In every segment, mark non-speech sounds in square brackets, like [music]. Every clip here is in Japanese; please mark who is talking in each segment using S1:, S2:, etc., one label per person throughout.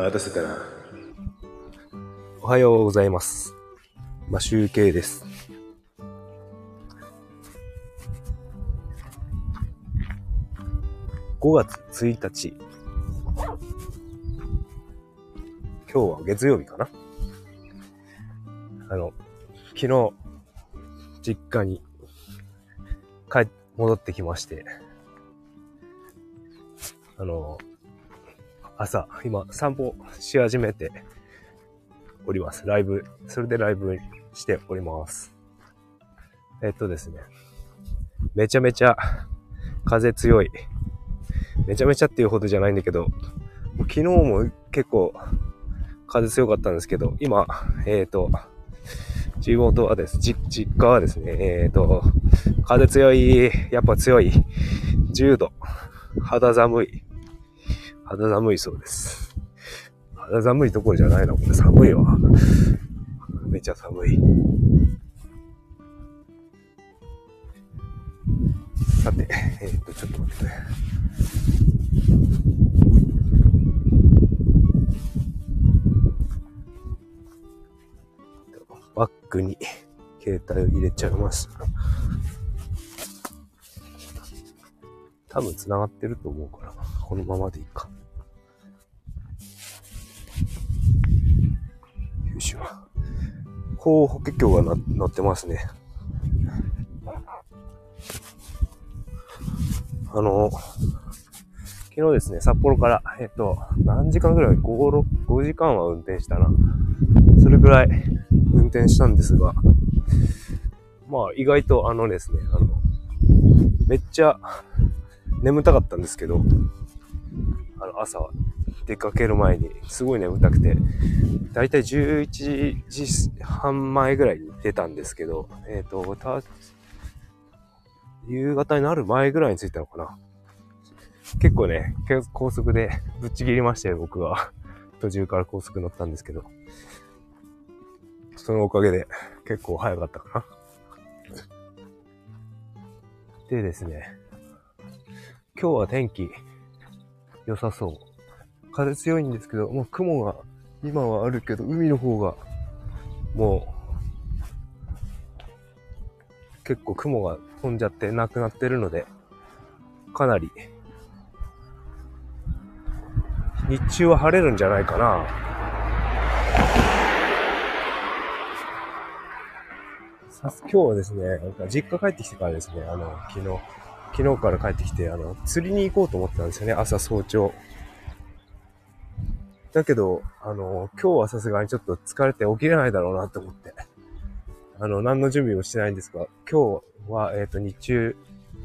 S1: 待たせたな。おはようございます。まあ、集計です。5月1日。今日は月曜日かな？あの、昨日、実家に帰、戻ってきまして、あの、朝、今、散歩し始めております。ライブ、それでライブしております。えっとですね、めちゃめちゃ風強い。めちゃめちゃっていうほどじゃないんだけど、昨日も結構風強かったんですけど、今、えっ、と、地元はです、実家はですね、えっ、と、風強い、やっぱ強い、10度、肌寒い、肌寒いそうです。肌寒いところじゃないな、これ寒いわ。めちゃ寒い。さて、えっ、と、ちょっと待ってね。バッグに携帯を入れちゃいます。多分繋がってると思うから、このままでいいか。こう、法華経がなってますね。あの、昨日ですね、札幌から、えっと、何時間ぐらい ?5、6、5時間は運転したな。それぐらい運転したんですが、まあ意外とあのですね、あの、めっちゃ眠たかったんですけど、あの朝は出かける前にすごい眠たくて、だいたい11時半前ぐらいに出たんですけど、えっ、と、夕方になる前ぐらいに着いたのかな。結構ね、け高速でぶっちぎりましたよ、僕は。途中から高速乗ったんですけど。そのおかげで結構早かったかな。でですね、今日は天気良さそう。風強いんですけど、もう雲が今はあるけど、海の方がもう結構雲が飛んじゃってなくなってるので、かなり日中は晴れるんじゃないかな。さ今日はですね、なんか実家帰ってきてからですね、あの、昨日、昨日から帰ってきて、あの、釣りに行こうと思ってたんですよね、朝早朝。だけど、あの、今日はさすがにちょっと疲れて起きれないだろうなと思って、あの、何の準備もしてないんですが、今日は、えっ、と、日中、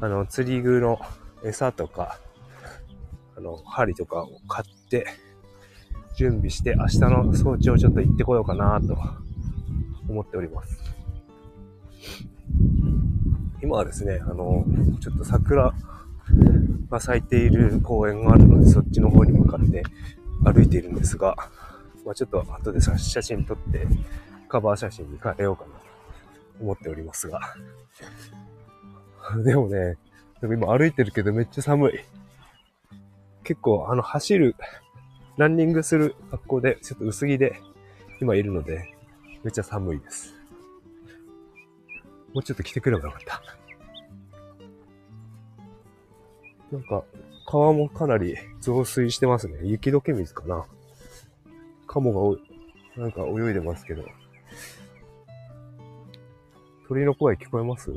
S1: あの、釣り具の餌とか、あの、針とかを買って、準備して、明日の早朝ちょっと行ってこようかなと思っております。今はですね、あの、ちょっと桜が咲いている公園があるので、そっちの方に向かって歩いているんですが、まあ、ちょっと後で写真撮って、カバー写真に変えようかなと思っておりますが。[laughs] でもね、でも今歩いてるけどめっちゃ寒い。結構、あの、走る、ランニングする格好で、ちょっと薄着で今いるので、めっちゃ寒いです。もうちょっと来てくればよかった。なんか、川もかなり増水してますね。雪解け水かな。カモがおなんか泳いでますけど。鳥の声聞こえます？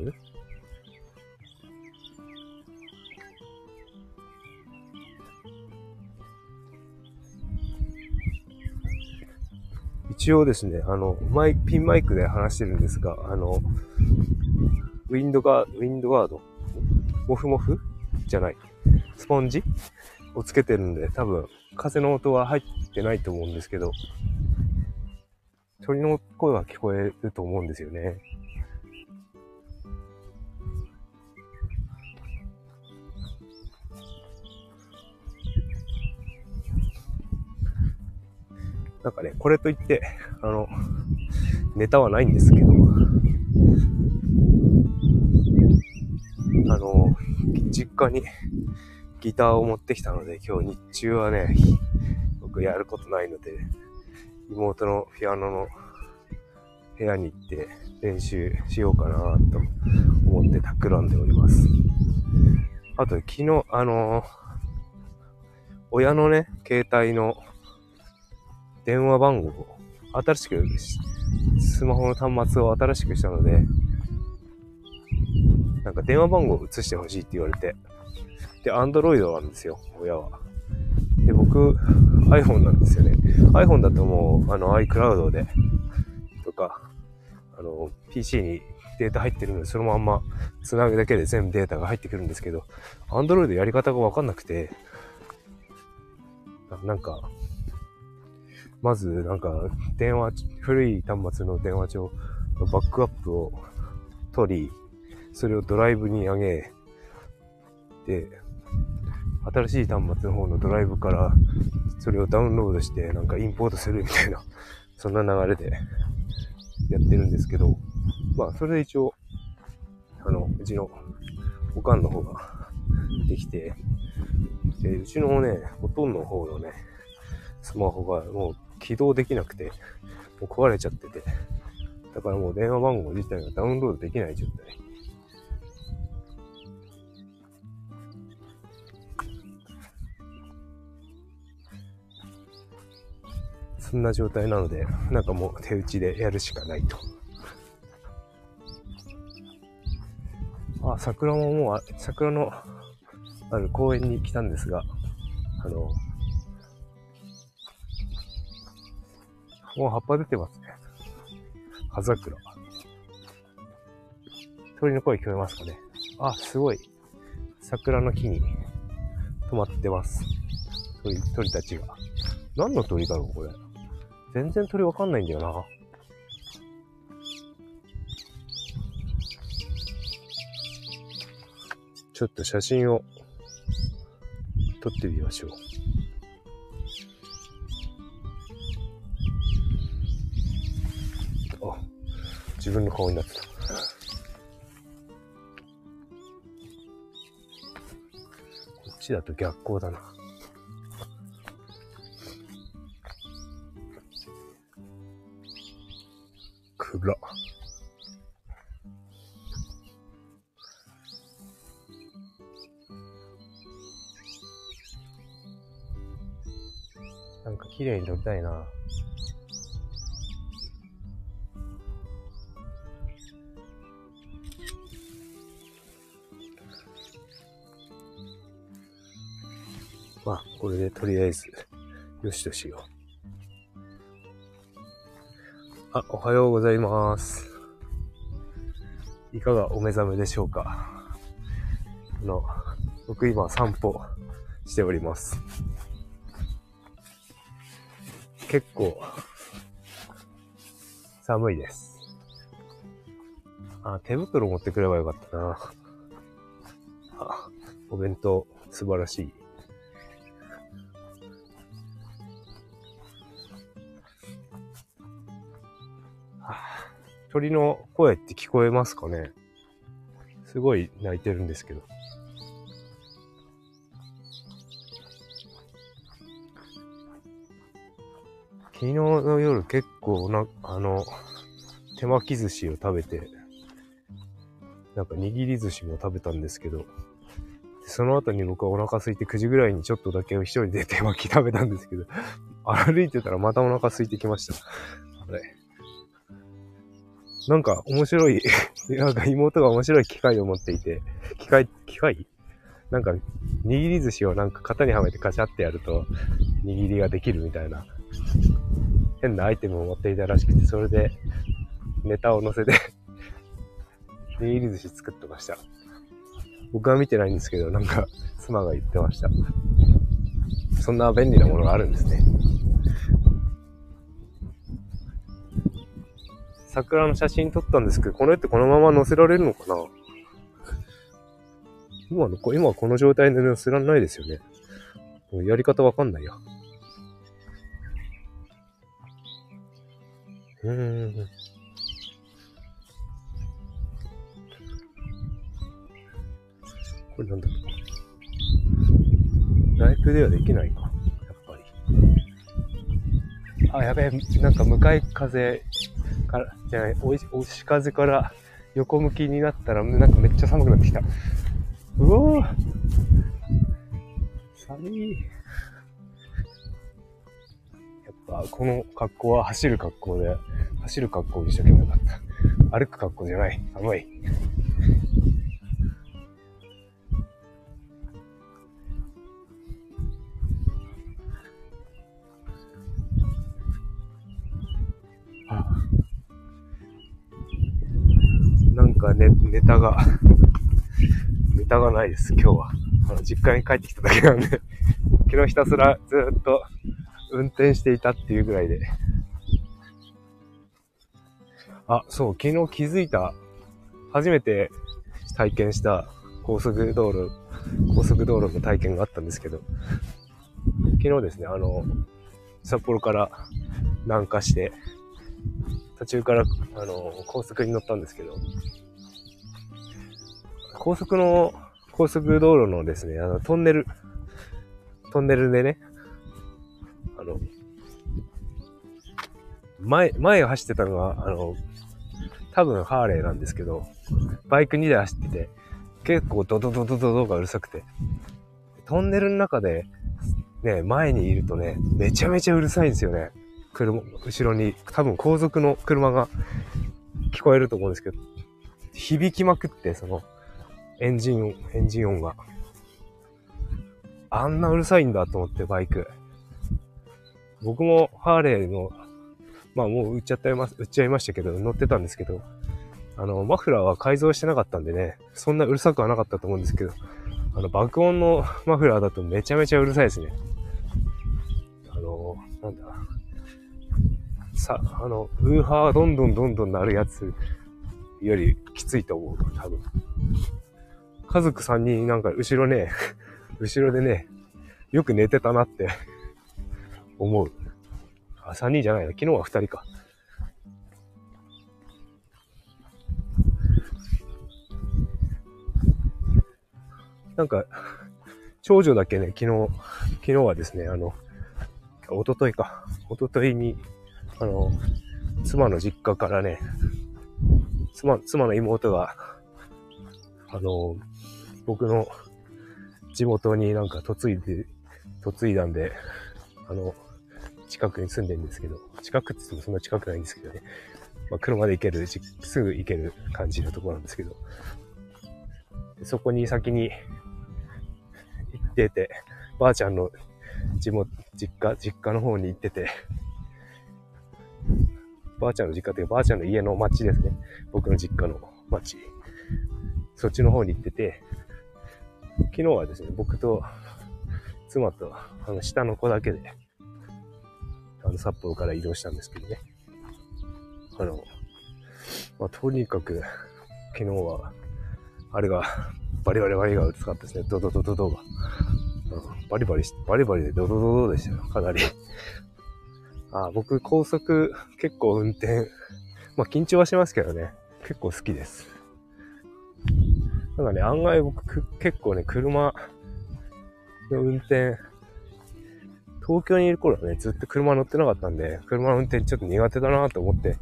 S1: 一応ですね、あの、マイ、ピンマイクで話してるんですが、あの、ウィンドガー、ウィンドガード？モフモフ？じゃない。スポンジをつけてるんで、多分、風の音は入ってないと思うんですけど、鳥の声は聞こえると思うんですよね。なんかね、これといって、あの、ネタはないんですけど、あの、実家にギターを持ってきたので、今日日中はね、くやることないので、妹のピアノの部屋に行って練習しようかなと思って企んでおります。あと、昨日、あのー、親のね、携帯の電話番号を新しく、スマホの端末を新しくしたので、なんか電話番号を移してほしいって言われて、で、アンドロイドなんですよ、親は。で、僕、iPhone なんですよね。iPhone だともう、あの、iCloud で、とか、あの、PC にデータ入ってるので、そのまんま繋ぐだけで全部データが入ってくるんですけど、Android やり方がわかんなくて、なんか、まず、なんか、電話、古い端末の電話帳のバックアップを取り、それをドライブに上げ、で、新しい端末の方のドライブから、それをダウンロードして、なんかインポートするみたいな、[laughs] そんな流れでやってるんですけど、まあ、それで一応、あの、うちのおかんの方ができて、で、うちのね、ほとんどの方のね、スマホがもう起動できなくて、もう壊れちゃってて、だからもう電話番号自体がダウンロードできない状態。そんな状態なので、なんかもう手打ちでやるしかないと。あ、桜ももう、桜のある公園に来たんですが、あの、もう葉っぱ出てますね。葉桜。鳥の声聞こえますかね。あ、すごい。桜の木に止まってます。鳥、鳥たちが。何の鳥だろう、これ。全然鳥わかんないんだよな。ちょっと写真を撮ってみましょう。あ、自分の顔になってた。こっちだと逆光だな。たいな。まあ、これでとりあえず、よしとしよう。あ、おはようございます。いかがお目覚めでしょうかあの、僕今散歩しております。結構、寒いです。あ、手袋持ってくればよかったな。あ、[laughs] お弁当素晴らしい。鳥の声って聞こえますかね？すごい鳴いてるんですけど。昨日の夜結構な、あの、手巻き寿司を食べて、なんか握り寿司も食べたんですけど、その後に僕はお腹空いて9時ぐらいにちょっとだけ一人で手巻き食べたんですけど、歩いてたらまたお腹空いてきました。あれ。なんか面白い [laughs] なんか妹が面白い機械を持っていて、機械、機械？なんか、握り寿司をなんか型にはめてカチャってやると、握りができるみたいな、変なアイテムを持っていたらしくて、それで、ネタを乗せて [laughs] 握り寿司作ってました。僕は見てないんですけど、なんか、妻が言ってました。そんな便利なものがあるんですね。桜の写真撮ったんですけど、この絵ってこのまま載せられるのかな？今の、今この状態で載せられないですよね。もうやり方わかんないや。うん。これなんだろう。ライブではできないか。やっぱり。あ、やべえ、なんか向かい風から、じゃない、押し風から横向きになったら、なんかめっちゃ寒くなってきた。うおー寒い。やっぱ、この格好は走る格好で、走る格好にしとけばよかった。歩く格好じゃない。寒い。なんかネネタが、[laughs] ネタがないです、今日は。あの、実家に帰ってきただけなんで昨日ひたすらずっと運転していたっていうぐらいで。あ、そう、昨日気づいた、初めて体験した高速道路、高速道路の体験があったんですけど、昨日ですね、あの、札幌から南下して、途中から、あの、高速に乗ったんですけど、高速の、高速道路のですね、あの、トンネル、トンネルでね、あの、前、前を走ってたのが、あの、多分ハーレーなんですけど、バイク2台走ってて、結構ドドドドドドがうるさくて、トンネルの中で、ね、前にいるとね、めちゃめちゃうるさいんですよね。車、後ろに、多分後続の車が聞こえると思うんですけど、響きまくって、その、エンジン音、エンジン音が。あんなうるさいんだと思って、バイク。僕もハーレーの、まあもう売っちゃったま、売っちゃいましたけど、乗ってたんですけど、あの、マフラーは改造してなかったんでね、そんなうるさくはなかったと思うんですけど、あの、爆音のマフラーだとめちゃめちゃうるさいですね。あの、なんだ、さ、あの、ウーハーどんどんどんどん鳴るやつよりきついと思う、多分。家族3人なんか後ろね、[laughs] 後ろでね、よく寝てたなって思う。あ、3人じゃないな。昨日は2人か。なんか、長女だけね、昨日、昨日はですね、あの、おとといか。おとといに、あの、妻の実家からね、妻、妻の妹が、あの、僕の地元になんか嫁いで、嫁いだんで、あの、近くに住んでるんですけど、近くって言ってもそんな近くないんですけどね。まあ、車で行ける、すぐ行ける感じのところなんですけど、そこに先に行ってて、ばあちゃんの地元、実家、実家の方に行ってて、ばあちゃんの実家というか、ばあちゃんの家の町ですね。僕の実家の町。そっちの方に行ってて、昨日はですね、僕と妻と、あの、下の子だけで、の、札幌から移動したんですけどね。あの、まあ、とにかく、昨日は、あれが、バリバリバリが使ったですね。ドドドドドが。バリバリ、バリバリでドドドドでしたよ。かなり。あ僕、高速結構運転、まあ緊張はしますけどね。結構好きです。なんかね、案外僕結構ね、車の運転、東京にいる頃はね、ずっと車乗ってなかったんで、車の運転ちょっと苦手だなと思って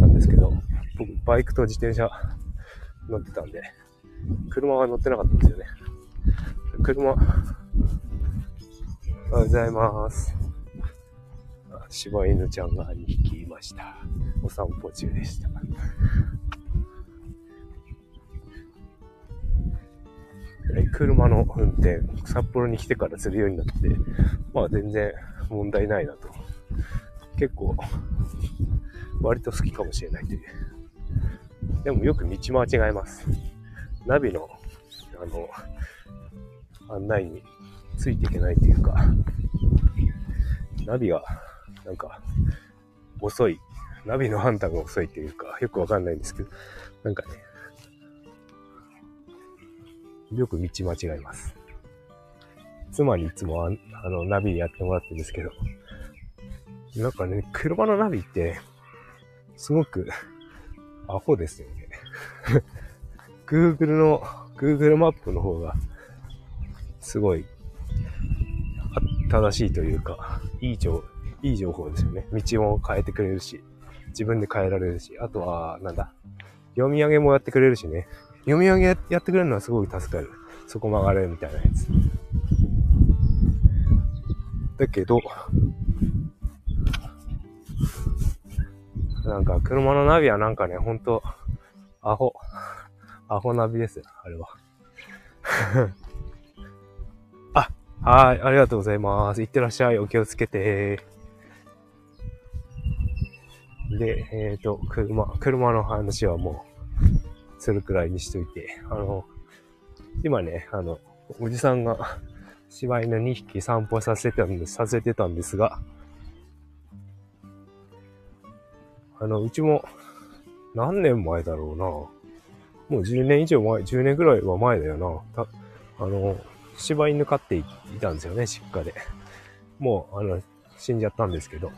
S1: たんですけど、僕、バイクと自転車乗ってたんで、車は乗ってなかったんですよね。車、おはようございます。柴犬ちゃんが2匹いました。お散歩中でした。車の運転、札幌に来てからするようになって、まあ全然問題ないなと。結構、割と好きかもしれないという。でもよく道間違えます。ナビの、あの、案内についていけないというか、ナビが、なんか、遅い。ナビの判断が遅いというか、よくわかんないんですけど、なんかね、よく道間違えます。妻にいつもああの、ナビやってもらってるんですけど、なんかね、車のナビって、すごく、アホですよね。[laughs] Google の、Google マップの方が、すごい、正しいというか、いい情、いい情報ですよね。道も変えてくれるし、自分で変えられるし、あとは、なんだ、読み上げもやってくれるしね。読み上げやってくれるのはすごい助かる。そこ曲がれみたいなやつ。だけど、なんか車のナビはなんかね、ほんと、アホ、アホナビですよ、あれは。[laughs] あ、はい、ありがとうございます。いってらっしゃい、お気をつけて。で、えっ、ー、と、車、車の話はもう、するくらいにしといて、あの、今ね、あの、おじさんが柴犬2匹散歩させてたんで、させてたんですが、あの、うちも何年前だろうな。もう10年以上前、10年ぐらいは前だよな。たあの、柴犬飼っていたんですよね、実家で。もう、あの、死んじゃったんですけど。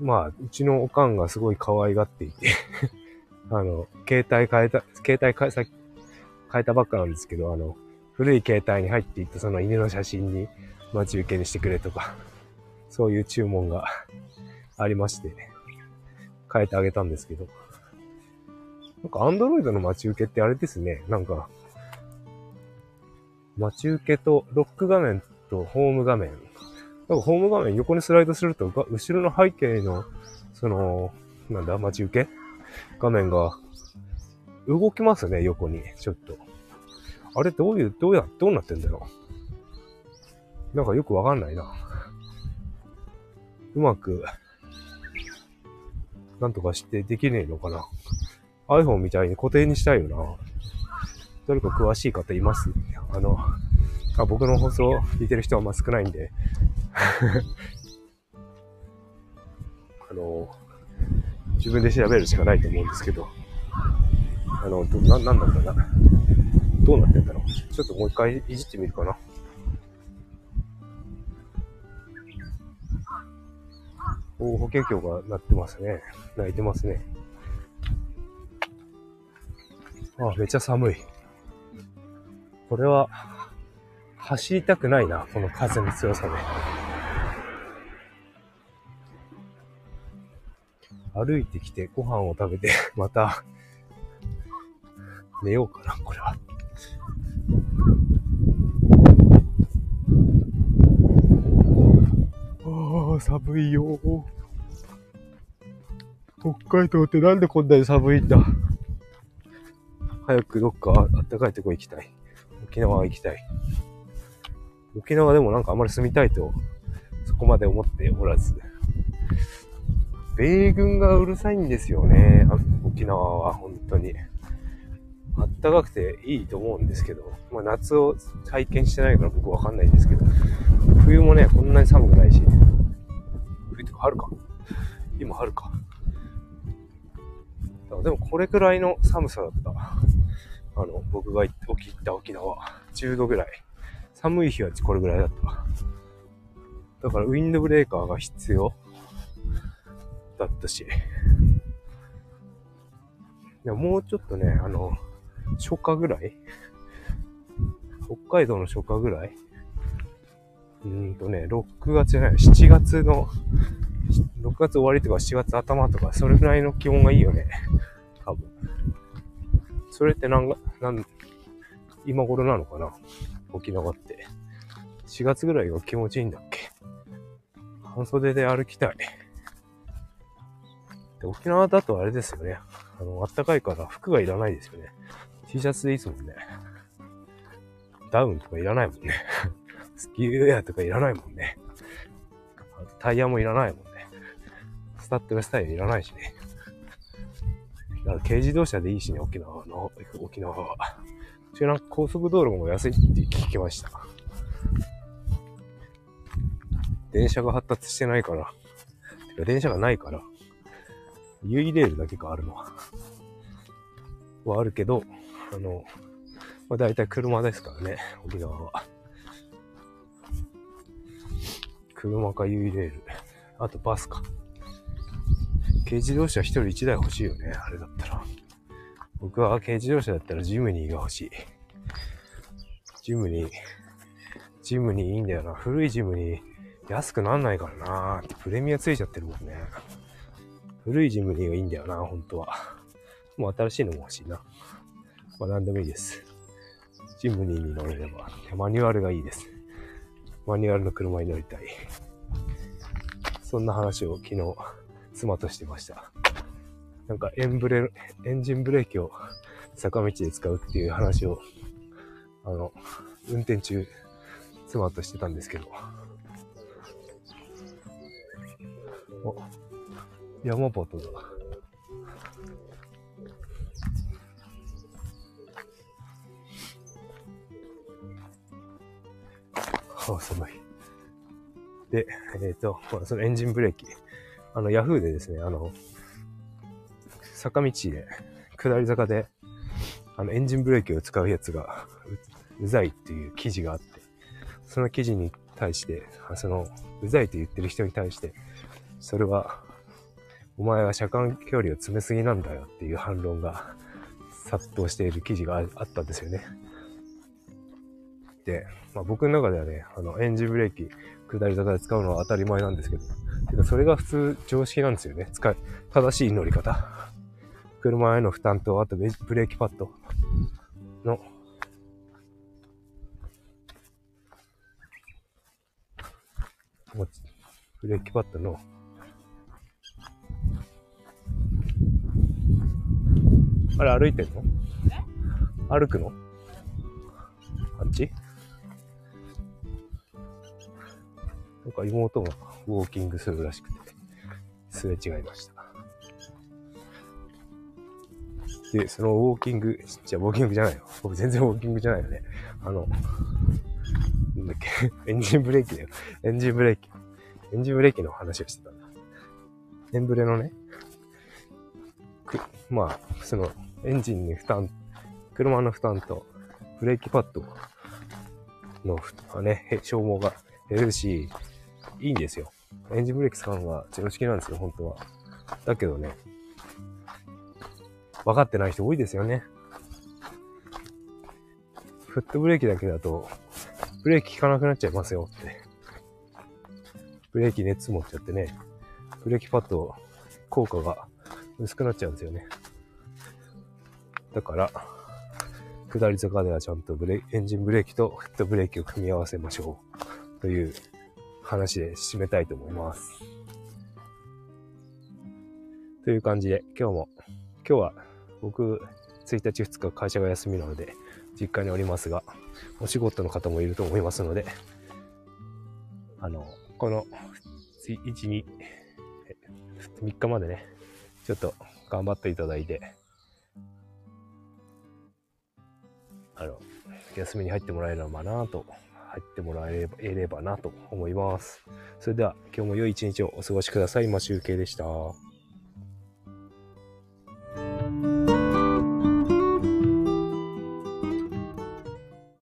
S1: まあ、うちのおかんがすごい可愛がっていてあの、携帯変えた、携帯変え、さ変えたばっかなんですけど、あの、古い携帯に入っていったその犬の写真に待ち受けにしてくれとか、[laughs] そういう注文がありまして、変えてあげたんですけど。なんか、アンドロイドの待ち受けってあれですね。なんか、待ち受けとロック画面とホーム画面。なんかホーム画面横にスライドすると、後ろの背景の、その、なんだ、待ち受け画面が動きますね、横に。ちょっと。あれどういう、どうや、どうなってんだよ。なんかよくわかんないな。うまくなんとかしてできねえのかな。iPhone みたいに固定にしたいよな。誰か詳しい方います？あの、あ僕の放送聞いてる人はまあ少ないんで [laughs] あの、自分で調べるしかないと思うんですけど、あの、どな、なんなんだな。どうなってんだろう。ちょっともう一回いじってみるかな。お保険協が鳴ってますね。泣いてますね。あ、めっちゃ寒い。これは、走りたくないな、この風の強さで。歩いてきてご飯を食べて、[laughs] また、寝ようかな、これは。ああ、寒いよ。北海道ってなんでこんなに寒いんだ？早くどっか暖かいとこ行きたい。沖縄行きたい。沖縄でもなんかあんまり住みたいと、そこまで思っておらず。米軍がうるさいんですよね。沖縄は本当に。あったかくていいと思うんですけど、まあ夏を体験してないから僕わかんないんですけど、冬もね、こんなに寒くないし、冬とか春か。今春か。でもこれくらいの寒さだった。あの、僕が行った沖縄。10度ぐらい。寒い日はこれぐらいだった。だからウィンドブレーカーが必要だったし。いや、もうちょっとね、あの、初夏ぐらい？北海道の初夏ぐらい？うーんとね、6月じゃない、7月の、6月終わりとか7月頭とか、それぐらいの気温がいいよね。多分。それってなんか、なん、今頃なのかな？沖縄って。4月ぐらいが気持ちいいんだっけ？半袖で歩きたい。で沖縄だとあれですよね。あの、暖かいから服がいらないですよね。T シャツでいいですもんね。ダウンとかいらないもんね。[laughs] スキーウェアとかいらないもんね。タイヤもいらないもんね。スタッドレスタイヤいらないしね。だから軽自動車でいいしね、沖縄の、沖縄は。ちなんか高速道路も安いって聞きました。電車が発達してないから、電車がないから、ユイレールだけがあるのは。[laughs] はあるけど、あの、まあ、大体車ですからね、沖縄は。車かユイレール。あとバスか。軽自動車一人一台欲しいよね、あれだったら。僕は軽自動車だったらジムニーが欲しい。ジムニー、ジムニーいいんだよな。古いジムニー安くなんないからなプレミアついちゃってるもんね。古いジムニーがいいんだよな、本当は。[laughs] もう新しいのも欲しいな。まあ何でもいいです。ジムニーに乗れれば、マニュアルがいいです。マニュアルの車に乗りたい。そんな話を昨日、妻としてました。なんかエンブレ、エンジンブレーキを坂道で使うっていう話を、あの、運転中、妻としてたんですけど。お、山端だ。あ、寒い。で、えっ、ー、と、そのエンジンブレーキ。あの、ヤフーでですね、あの、坂道で、下り坂で、あの、エンジンブレーキを使うやつがう、うざいっていう記事があって、その記事に対して、その、うざいと言ってる人に対して、それは、お前は車間距離を詰めすぎなんだよっていう反論が殺到している記事があったんですよね。で、まあ、僕の中ではね、あの、エンジンブレーキ、下り坂で使うのは当たり前なんですけど、てかそれが普通常識なんですよね。使い、正しい乗り方。車への負担と、あとブレーキパッドの、ブレーキパッドの、あれ歩いてんの？歩くの？あっち？なんか妹がウォーキングするらしくて、すれ違いました。で、そのウォーキング、じゃウォーキングじゃないよ。僕全然ウォーキングじゃないよね。あの、なんだっけ、[laughs] エンジンブレーキだよ。エンジンブレーキ。エンジンブレーキの話をしてたんだ。エンブレのね、まあ、その、エンジンに負担、車の負担と、ブレーキパッドの、ね、消耗が減るし、いいんですよ。エンジンブレーキ使うのが常識なんですよ、本当は。だけどね、分かってない人多いですよね。フットブレーキだけだと、ブレーキ効かなくなっちゃいますよって。ブレーキ熱持っちゃってね、ブレーキパッド効果が薄くなっちゃうんですよね。だから、下り坂ではちゃんとブレエンジンブレーキとフットブレーキを組み合わせましょう。という話で締めたいと思います。という感じで、今日も、今日は僕、1日2日会社が休みなので、実家におりますが、お仕事の方もいると思いますので、あの、この1、2、3日までね、ちょっと頑張っていただいて、あの、休みに入ってもらえればなと入ってもらえればなと思います。それでは今日も良い一日をお過ごしください。今集計でした。